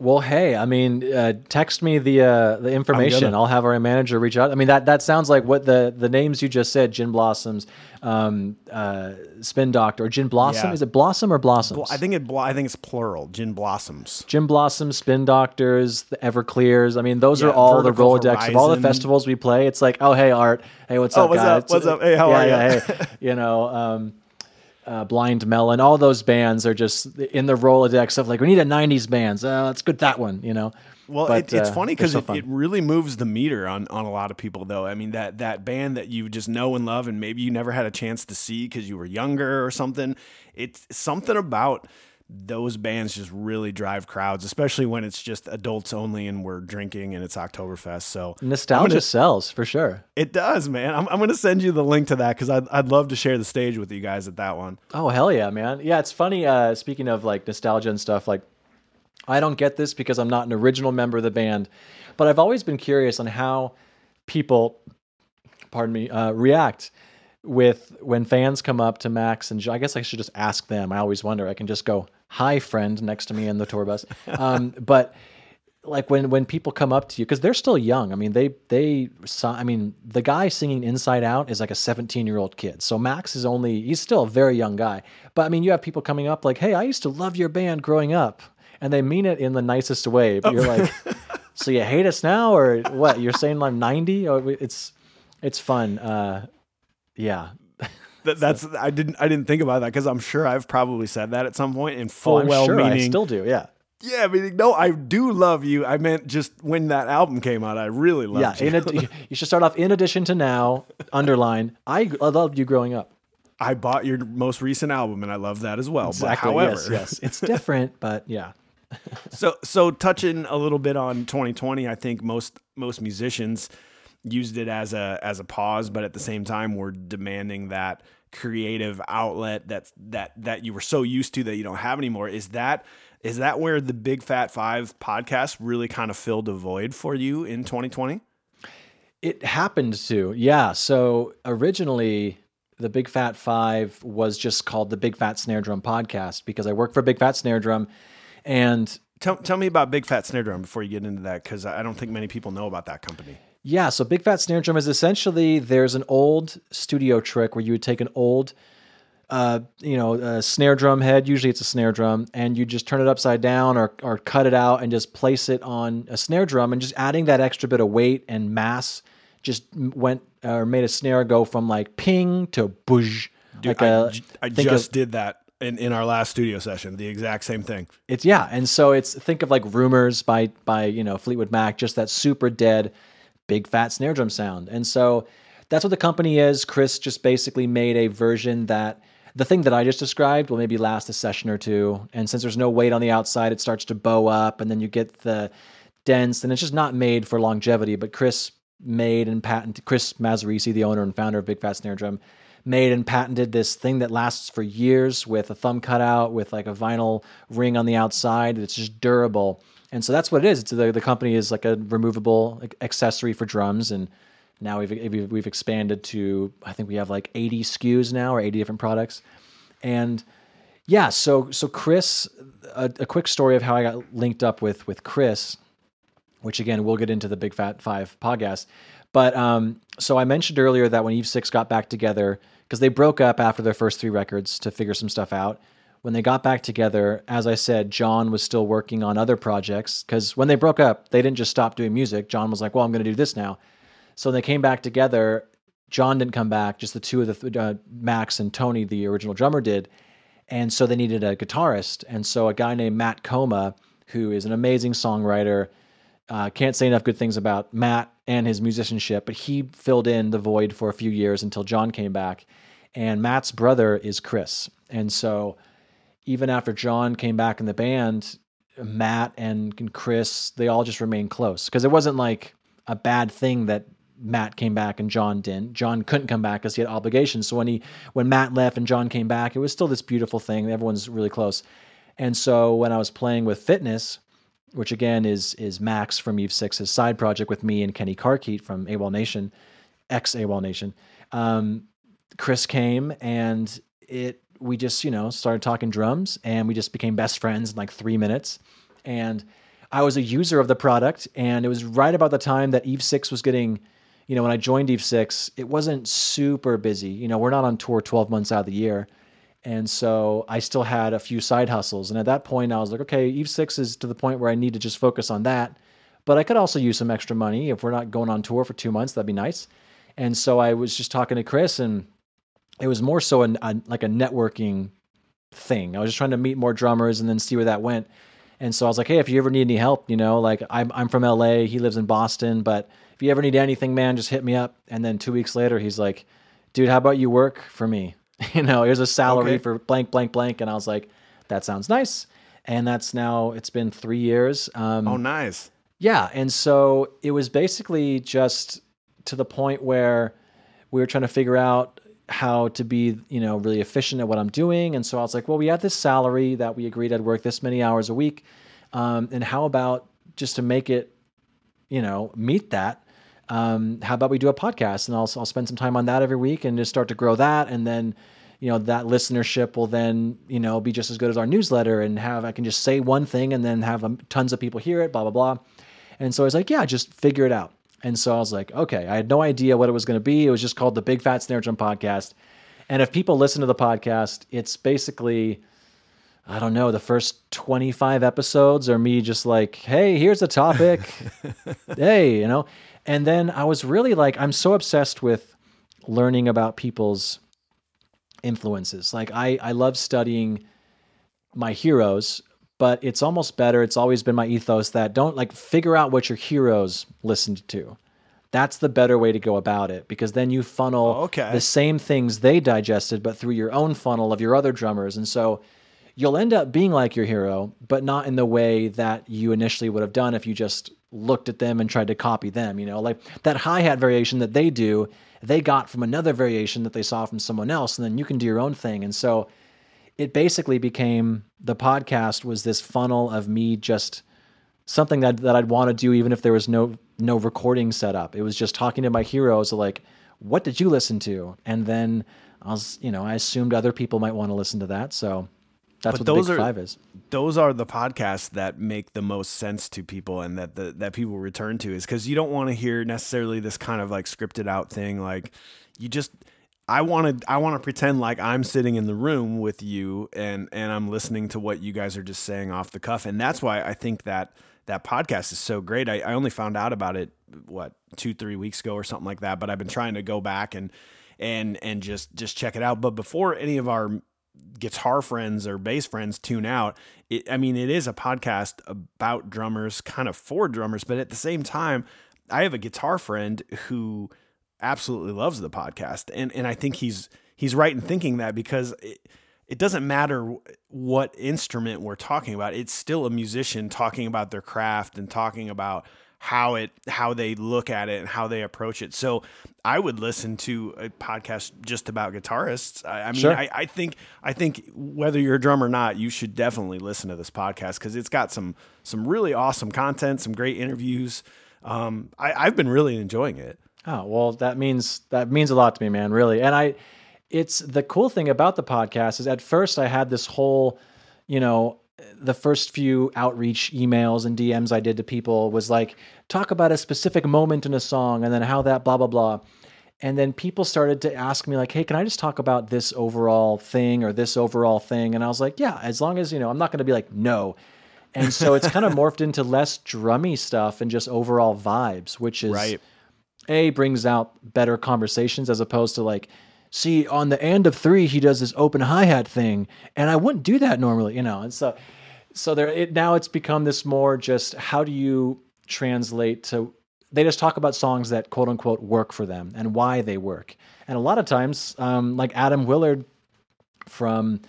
S1: Well, hey, I mean, uh, text me the uh, the information. I'll have our manager reach out. I mean, that that sounds like what the the names you just said: Gin Blossoms, um, uh, Spin Doctor, Gin Blossom.
S2: Yeah.
S1: Is it Blossom or Blossoms?
S2: I think it. I think it's plural. Gin Blossoms.
S1: Gin Blossoms, Spin Doctors, the Everclears. I mean, those
S2: Yeah,
S1: are all the Rolodex of all the festivals we play. It's like, oh, hey, Art. Hey, what's
S2: Oh,
S1: up,
S2: what's
S1: guys?
S2: up? What's up? Hey, how
S1: yeah,
S2: are
S1: yeah,
S2: ya?
S1: Hey. you know, um, uh, Blind Melon, all those bands are just in the Rolodex of like, we need a 90s band. Uh, let's get that one, you know?
S2: Well,
S1: But,
S2: it, it's
S1: uh,
S2: funny because
S1: so
S2: it, it really moves the meter on, on a lot of people, though. I mean, that, that band that you just know and love, and maybe you never had a chance to see because you were younger or something. It's something about those bands just really drive crowds, especially when it's just adults only and we're drinking and it's Oktoberfest. So
S1: Nostalgia
S2: gonna-
S1: sells for sure.
S2: it does, man. I'm, I'm going to send you the link to that because I'd, I'd love to share the stage with you guys at that one.
S1: Oh hell yeah, man! Yeah, it's funny. Uh, speaking of like nostalgia and stuff, like I don't get this because I'm not an original member of the band, but I've always been curious on how people, pardon me, uh, react with when fans come up to Max and I guess I should just ask them. I always wonder. I can just go, "Hi, friend," next to me in the tour bus. Um, but like when when people come up to you because they're still young. I mean, they they saw. I mean, the guy singing Inside Out is like a 17 year old kid. So Max is only he's still a very young guy. But I mean, you have people coming up like, "Hey, I used to love your band growing up," and they mean it in the nicest way. But you're like, "So you hate us now, or what? You're saying I'm 90?" It's it's fun. Uh, yeah.
S2: That, that's I didn't I didn't think about that because I'm sure I've probably said that at some point in
S1: Oh,
S2: full
S1: I'm
S2: well
S1: sure
S2: meaning.
S1: I still do. Yeah.
S2: Yeah, I mean, no, I do love you. I meant just when that album came out, I really
S1: Yeah,
S2: loved you.
S1: in ad- you should start off in addition to now. Underline. I, I loved you growing up.
S2: I bought your most recent album, and I love that as well.
S1: Exactly.
S2: But however,
S1: yes, yes, it's different, but yeah.
S2: so so touching a little bit on 2020, I think most most musicians used it as a as a pause, but at the same time, we're demanding that creative outlet that's that that you were so used to that you don't have anymore. Is that is that where the Big Fat Five podcast really kind of filled a void for you in 2020?
S1: It happened to, yeah. So originally, the Big Fat Five was just called the Big Fat Snare Drum Podcast because I work for Big Fat Snare Drum, and
S2: Tell, tell me about Big Fat Snare Drum before you get into that, because I don't think many people know about that company.
S1: Yeah, so Big Fat Snare Drum is essentially there's an old studio trick where you would take an old, uh, you know, uh, snare drum head. Usually it's a snare drum, and you just turn it upside down or or cut it out and just place it on a snare drum, and just adding that extra bit of weight and mass just went or made a snare go from like ping to boosh. like
S2: I,
S1: a,
S2: j- I
S1: think of-
S2: just did that in, in our last studio session. The exact same thing.
S1: It's yeah, and so it's think of like Rumours by by you know Fleetwood Mac, just that super dead, big fat snare drum sound, and so that's what the company is. Chris just basically made a version that the thing that I just described will maybe last a session or two, and since there's no weight on the outside, it starts to bow up, and then you get the dense, and it's just not made for longevity. But Chris made and patented Chris Mazzarisi, the owner and founder of Big Fat Snare Drum, made and patented this thing that lasts for years with a thumb cutout with like a vinyl ring on the outside. It's just durable, and so that's what it is. It's the the company is like a removable accessory for drums, and now we've we've expanded to I think we have like 80 SKUs now or 80 different products, and yeah, so so Chris, a, a quick story of how I got linked up with with Chris which again we'll get into the Big Fat Five podcast. But um, so I mentioned earlier that when Eve Six got back together, because they broke up after their first three records to figure some stuff out. When they got back together, as I said, John was still working on other projects. Because when they broke up, they didn't just stop doing music. John was like, "Well, I'm going to do this now." So when they came back together. John didn't come back; just the two of the uh, Max and Tony, the original drummer, did. And so they needed a guitarist. And so a guy named Matt Coma, who is an amazing songwriter, Uh, can't say enough good things about Matt and his musicianship, but he filled in the void for a few years until John came back. And Matt's brother is Chris. And so even after John came back in the band, Matt and Chris, they all just remained close because it wasn't like a bad thing that Matt came back and John didn't. John couldn't come back because he had obligations. So when he when Matt left and John came back, it was still this beautiful thing. Everyone's really close. And so when I was playing with Fitness, which again is is Max from Eve Six's side project with me and Kenny Carkeet from AWOL Nation, ex AWOL Nation, um, Chris came and it we just you know started talking drums and we just became best friends in like three minutes. And I was a user of the product, and it was right about the time that Eve Six was getting you know, when I joined Eve Six, it wasn't super busy. You know, we're not on tour 12 months out of the year. And so I still had a few side hustles. And at that point, I was like, okay, Eve Six is to the point where I need to just focus on that. But I could also use some extra money. If we're not going on tour for two months, that'd be nice. And so I was just talking to Chris, and it was more so an, a, like a networking thing. I was just trying to meet more drummers and then see where that went. And so I was like, hey, if you ever need any help, you know, like I'm, I'm from LA, he lives in Boston, but if you ever need anything, man, just hit me up. And then two weeks later, he's like, dude, how about you work for me? you know, here's a salary
S2: Okay.
S1: for blank, blank, blank. And I was like, that sounds nice. And that's now, it's been three years. Um,
S2: Oh, nice.
S1: yeah. And so it was basically just to the point where we were trying to figure out how to be, you know, really efficient at what I'm doing. And so I was like, well, we had this salary that we agreed I'd work this many hours a week. Um, and how about just to make it, you know, meet that? Um, how about we do a podcast and I'll, I'll spend some time on that every week and just start to grow that. And then, you know, that listenership will then, you know, be just as good as our newsletter and have, I can just say one thing and then have um, tons of people hear it, blah, blah, blah. And so I was like, yeah, just figure it out. And so I was like, okay, I had no idea what it was going to be. It was just called the Big Fat Snare Drum Podcast. And if people listen to the podcast, it's basically, I don't know, the first 25 episodes are me just like, hey, here's a topic. hey, you know? And then I was really like, I'm so obsessed with learning about people's influences. Like, I, I love studying my heroes, but it's almost better. It's always been my ethos that don't like figure out what your heroes listened to. That's the better way to go about it because then you funnel
S2: Oh, okay.
S1: the same things they digested, but through your own funnel of your other drummers. And so you'll end up being like your hero, but not in the way that you initially would have done if you just looked at them and tried to copy them. You know, like that hi hat variation that they do, they got from another variation that they saw from someone else, and then you can do your own thing. And so it basically became the podcast was this funnel of me just something that that I'd want to do even if there was no no recording set up. It was just talking to my heroes like what did you listen to? And then I was, you know, I assumed other people might want to listen to that. So that's
S2: But
S1: what
S2: those
S1: the Big
S2: are-
S1: 5 is.
S2: those are the podcasts that make the most sense to people and that the, that people return to is because you don't want to hear necessarily this kind of like scripted out thing like you just I want to I want to pretend like I'm sitting in the room with you and and I'm listening to what you guys are just saying off the cuff and that's why I think that that podcast is so great. I, I only found out about it what two three weeks ago or something like that, but I've been trying to go back and and and just just check it out. But before any of our guitar friends or bass friends tune out, it, I mean, it is a podcast about drummers, kind of for drummers, but at the same time, I have a guitar friend who absolutely loves the podcast, and and I think he's he's right in thinking that because. It, it doesn't matter what instrument we're talking about. It's still a musician talking about their craft and talking about how it how they look at it and how they approach it. So I would listen to a podcast just about guitarists. I, I mean,
S1: Sure.
S2: I, I think I think whether you're a drummer or not, you should definitely listen to this podcast because it's got some some really awesome content, some great interviews. Um, I, I've been really enjoying it.
S1: Oh, well, that means that means a lot to me, man, really. And I it's the cool thing about the podcast is at first I had this whole, you know, the first few outreach emails and DMs I did to people was like talk about a specific moment in a song and then how that blah blah blah. And then people started to ask me like, "Hey, can I just talk about this overall thing or this overall thing?" And I was like, "Yeah, as long as, you know, I'm not going to be like, "No." And so it's kind of morphed into less drummy stuff and just overall vibes, which is
S2: Right.
S1: A brings out better conversations as opposed to like see on the end of three he does this open hi-hat thing and i wouldn't do that normally you know and so so there it now it's become this more just how do you translate to they just talk about songs that quote unquote work for them and why they work. And a lot of times, um, like Adam Willard from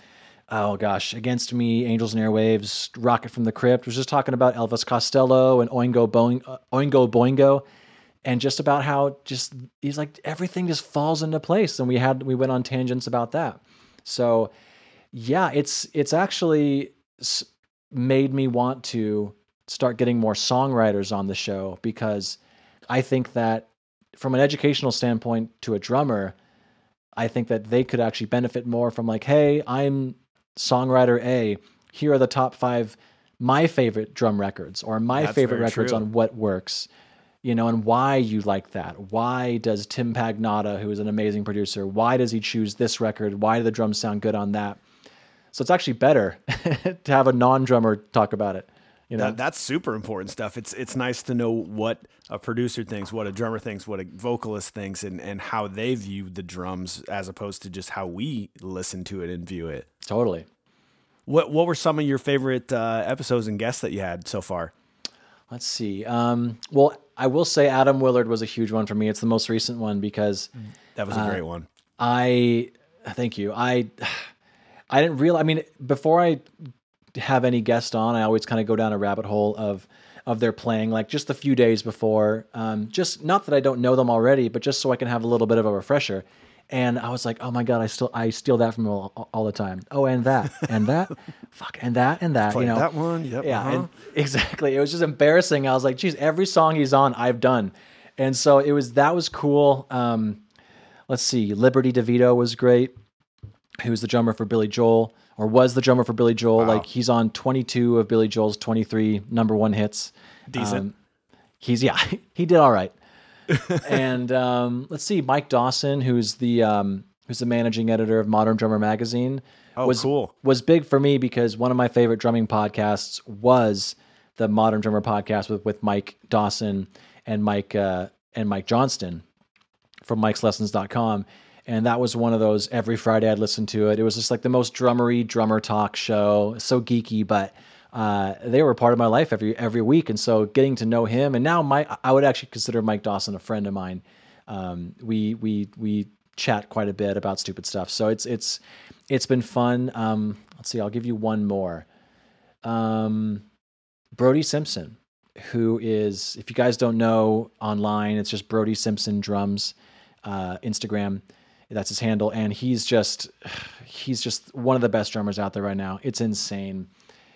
S1: oh gosh, Against Me, Angels and Airwaves, Rocket from the Crypt was just talking about Elvis Costello and Oingo Boing, uh, Oingo Boingo, and just about how just he's like everything just falls into place. And we had we went on tangents about that. So yeah, it's it's actually made me want to start getting more songwriters on the show because I think that from an educational standpoint to a drummer, I think that they could actually benefit more from like, hey, I'm songwriter A. Here are the top five my favorite drum records or my
S2: That's
S1: favorite records
S2: true.
S1: on what works. You know, and why you like that. Why does Tim Pagnotta, who is an amazing producer, why does he choose this record? Why do the drums sound good on that? So it's actually better to have a non-drummer talk about it. You know,
S2: That, that's super important stuff. It's it's nice to know what a producer thinks, what a drummer thinks, what a vocalist thinks, and and how they view the drums as opposed to just how we listen to it and view it.
S1: totally.
S2: What what were some of your favorite uh, episodes and guests that you had so far?
S1: Let's see. Um, well, I will say Adam Willard was a huge one for me. It's the most recent one because
S2: That was a great one.
S1: I thank you. I I didn't realize. I mean, before I have any guest on, I always kind of go down a rabbit hole of of their playing, like just a few days before. Um, just not that I don't know them already, but just so I can have a little bit of a refresher. And I was like, oh my god, I still I steal that from all, all the time. Oh, and that and that, fuck, and that and that. You know
S2: that one. Yep.
S1: yeah,
S2: uh-huh.
S1: and exactly. It was just embarrassing. I was like, geez, every song he's on, I've done. And so it was that was cool. Um, let's see, Liberty DeVito was great. He was the drummer for Billy Joel, or was the drummer for Billy Joel. Like he's on 22 of Billy Joel's 23 number one hits.
S2: Decent.
S1: Um, he's yeah, he did all right. and um, let's see, Mike Dawson, who's the um, who's the managing editor of Modern Drummer magazine.
S2: Oh,
S1: was,
S2: cool.
S1: Was big for me because one of my favorite drumming podcasts was the Modern Drummer podcast with with Mike Dawson and Mike uh, and Mike Johnston from Mike'sLessons.com. And that was one of those every Friday I'd listen to it. It was just like the most drummery drummer talk show, so geeky, but uh, they were part of my life every every week. And so getting to know him, and now my I would actually consider Mike Dawson a friend of mine. Um, we we we chat quite a bit about stupid stuff. So it's it's it's been fun. Um, let's see, I'll give you one more. Um, Brody Simpson, who is, if you guys don't know online, it's just Brody Simpson Drums, uh, Instagram. That's his handle, and he's just he's just one of the best drummers out there right now. It's insane.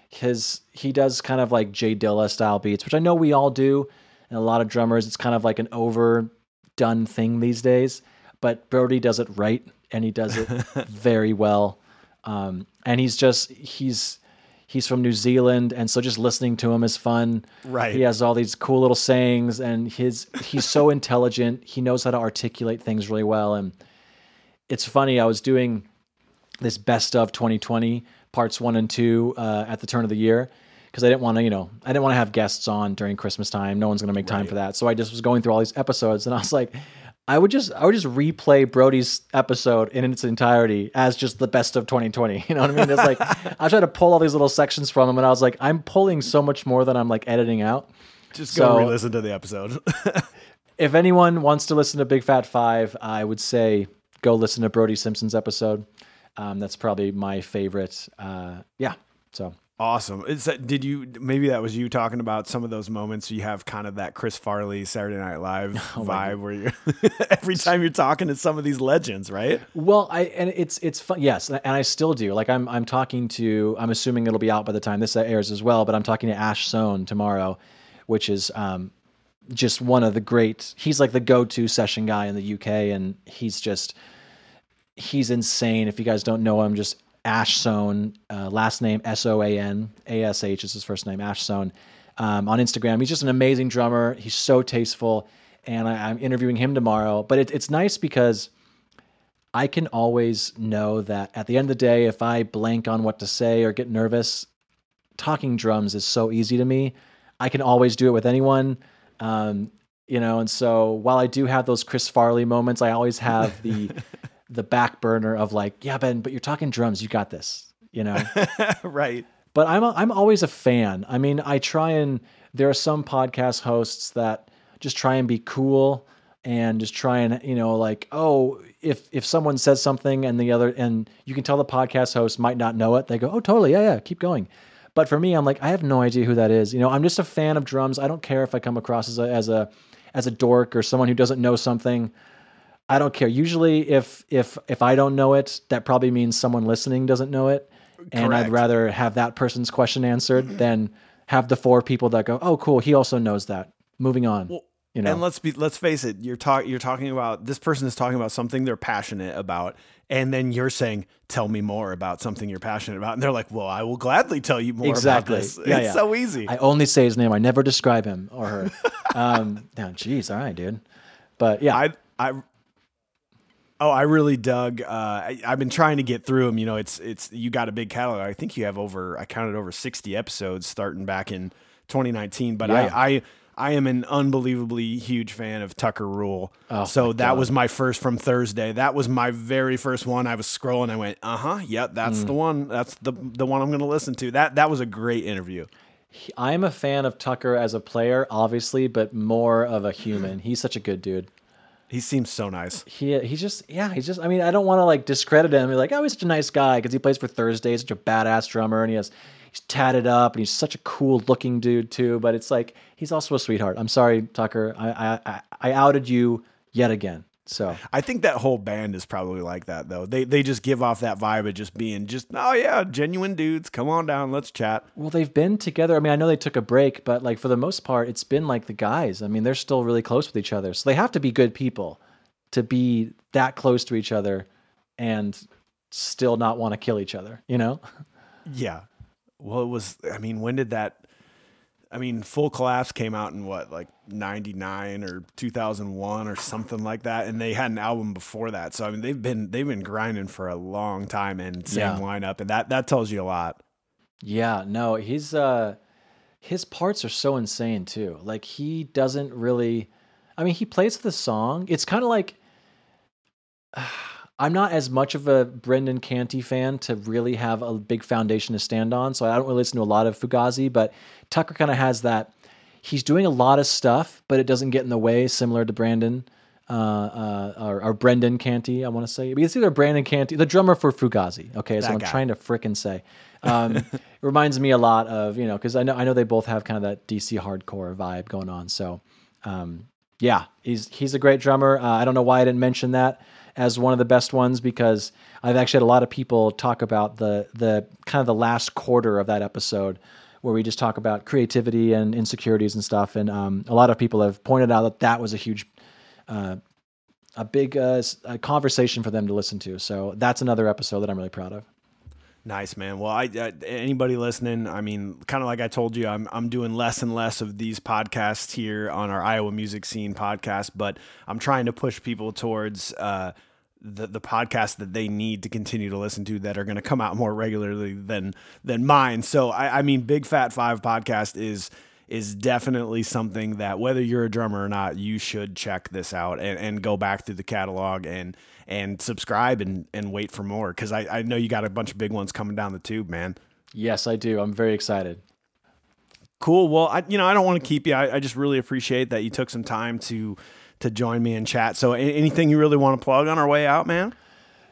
S1: His he does kind of like J Dilla style beats, which I know we all do, and a lot of drummers. It's kind of like an overdone thing these days, but Brody does it right, and he does it very well. Um, and he's just he's he's from New Zealand, and so just listening to him is fun.
S2: Right.
S1: He has all these cool little sayings, and his he's so intelligent. He knows how to articulate things really well, and it's funny. I was doing this best of 2020 parts one and two uh, at the turn of the year because I didn't want to, you know, I didn't want to have guests on during Christmas time. No one's going to make time for that. So I just was going through all these episodes, and I was like, I would just, I would just replay Brody's episode in its entirety as just the best of 2020. You know what I mean? It's like I tried to pull all these little sections from him, and I was like, I'm pulling so much more than I'm like editing out.
S2: Just go re-listen to the episode.
S1: If anyone wants to listen to Big Fat Five, I would say go listen to Brody Simpson's episode. Um, that's probably my favorite. Uh, yeah. So
S2: awesome. Is that, did you maybe that was you talking about some of those moments you have kind of that Chris Farley Saturday Night Live
S1: Oh
S2: vibe where you every time you're talking to some of these legends, right?
S1: Well, I and it's it's fun. Yes, and I still do. Like I'm I'm talking to. I'm assuming it'll be out by the time this airs as well. But I'm talking to Ash Soan tomorrow, which is um, just one of the great. He's like the go-to session guy in the UK, and he's just he's insane. If you guys don't know him, just Ash Soan, uh, last name S O A N A S H is his first name, Ash Soan. Um, on Instagram, he's just an amazing drummer. He's so tasteful, and I, I'm interviewing him tomorrow. But it, it's nice because I can always know that at the end of the day, if I blank on what to say or get nervous, talking drums is so easy to me. I can always do it with anyone. Um, you know, and so while I do have those Chris Farley moments, I always have the the back burner of like, yeah, Ben, but you're talking drums, you got this, you know.
S2: right.
S1: but I'm a, I'm always a fan. I mean, I try and there are some podcast hosts that just try and be cool and just try and you know like oh if if someone says something and the other and you can tell the podcast host might not know it they go oh totally yeah yeah keep going but for me i'm like i have no idea who that is you know i'm just a fan of drums i don't care if i come across as a as a as a dork or someone who doesn't know something i don't care usually if if if i don't know it that probably means someone listening doesn't know it and i'd rather have that person's question answered than have the four people that go oh cool he also knows that moving on you know
S2: And let's be let's face it, you're talk you're talking about this person is talking about something they're passionate about, and then you're saying, "Tell me more about something you're passionate about," and they're like, "Well, I will gladly tell you more
S1: Exactly.
S2: about this."
S1: Yeah,
S2: it's
S1: yeah.
S2: so easy.
S1: I only say his name. I never describe him or her. um, yeah, jeez, all right, dude. But yeah,
S2: I I oh I really dug. Uh, I, I've been trying to get through them. You know, it's it's you got a big catalog. I think you have over. I counted over sixty episodes starting back in 2019. But
S1: Yeah.
S2: I I I am an unbelievably huge fan of Tucker Rule.
S1: Oh,
S2: so that
S1: God.
S2: was my first from Thursday. That was my very first one. I was scrolling. I went, uh huh, yep, that's
S1: Mm.
S2: the one. That's the the one I'm going to listen to. That that was a great interview.
S1: I'm a fan of Tucker as a player, obviously, but more of a human. He's such a good dude.
S2: He seems so nice.
S1: He he's just yeah he's just I mean I don't want to like discredit him. Be like oh he's such a nice guy because he plays for Thursday. Such a badass drummer and he has he's tatted up and he's such a cool looking dude too. But it's like he's also a sweetheart. I'm sorry Tucker. I I, I outed you yet again. So
S2: I think that whole band is probably like that though. They they just give off that vibe of just being just oh yeah, genuine dudes. Come on down, let's chat.
S1: Well, they've been together. I mean, I know they took a break, but like for the most part, it's been like the guys. I mean, they're still really close with each other. So they have to be good people to be that close to each other and still not want to kill each other, you know?
S2: Yeah. Well, it was. I mean, when did that? I mean, Full Collapse came out in what, like '99 or 2001 or something like that, and they had an album before that. So I mean, they've been they've been grinding for a long time and same
S1: Yeah.
S2: lineup, and that that tells you a lot.
S1: Yeah, no, he's uh his parts are so insane too. Like he doesn't really I mean, he plays the song. It's kind of like I'm not as much of a Brendan Canty fan to really have a big foundation to stand on, so I don't really listen to a lot of Fugazi, but Tucker kind of has that he's doing a lot of stuff, but it doesn't get in the way similar to Brandon uh, uh, or, or Brendan Canty, I want to say. But It's either Brandon Canty, the drummer for Fugazi. Okay, so
S2: That
S1: I'm trying to frickin' say. Um, it reminds me a lot of you know because I know I know they both have kind of that DC hardcore vibe going on. So um, yeah, he's he's a great drummer. Uh, I don't know why I didn't mention that as one of the best ones because I've actually had a lot of people talk about the the kind of the last quarter of that episode where we just talk about creativity and insecurities and stuff. And um, a lot of people have pointed out that that was a huge uh, a big uh, a conversation for them to listen to. So that's another episode that I'm really proud of.
S2: Nice man. Well, I, I anybody listening, I mean, kind of like I told you, I'm I'm doing less and less of these podcasts here on our Iowa Music Scene podcast, but I'm trying to push people towards uh, the the podcast that they need to continue to listen to that are going to come out more regularly than than mine. So I, I mean, Big Fat Five podcast is is definitely something that whether you're a drummer or not, you should check this out and, and go back through the catalog and and subscribe and, and wait for more because I, I know you got a bunch of big ones coming down the tube, man.
S1: Yes, I do. I'm very excited.
S2: Cool. Well, I you know I don't want to keep you. I, I just really appreciate that you took some time to to join me in chat. So anything you really want to plug on our way out, man?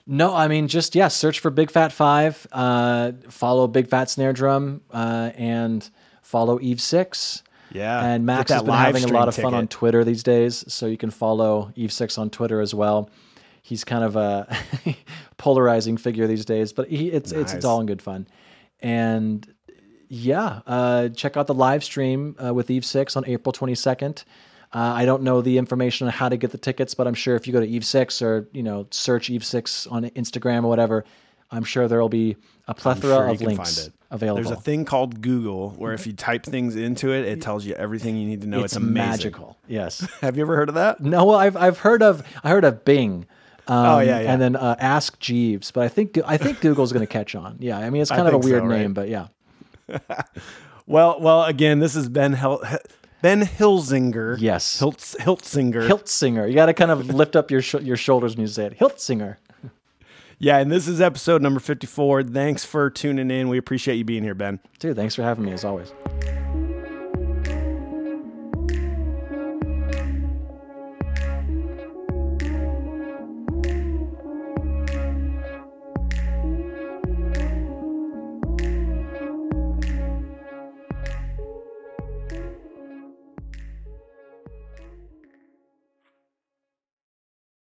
S1: No, I mean just yeah, search for Big Fat Five, uh, follow Big Fat Snare Drum, uh, and follow Eve Six.
S2: Yeah.
S1: and Max has been having a lot of fun on. Twitter these days, so you can follow Eve Six on Twitter as well. He's kind of a polarizing figure these days, but he, it's it's
S2: Nice.
S1: it's all in good fun. And yeah, uh, check out the live stream uh, with Eve Six on April twenty second. Uh, I don't know the information on how to get the tickets, but I'm sure if you go to Eve Six or you know search Eve Six on Instagram or whatever, I'm sure there will be a plethora
S2: sure
S1: of links available.
S2: There's a thing called Google where if you type things into it, it tells you everything you need to know. It's,
S1: it's magical. Yes.
S2: Have you ever heard of that?
S1: No, well, I've I've heard of I heard of Bing. Um,
S2: Oh, yeah, yeah.
S1: And then uh, Ask Jeeves, but I think I think Google's going to catch on. Yeah, I mean it's
S2: I
S1: kind of a
S2: think so,
S1: weird
S2: right?
S1: name, but yeah.
S2: Well, well, again, this is Ben Hel- Ben Hilzinger.
S1: Yes.
S2: Hiltz- Hiltzinger.
S1: Hiltzinger. You got to kind of lift up your sh- your shoulders when you say it. Hiltzinger.
S2: yeah, and this is episode number 54. Thanks for tuning in. We appreciate you being here, Ben.
S1: Dude, thanks for having me as always.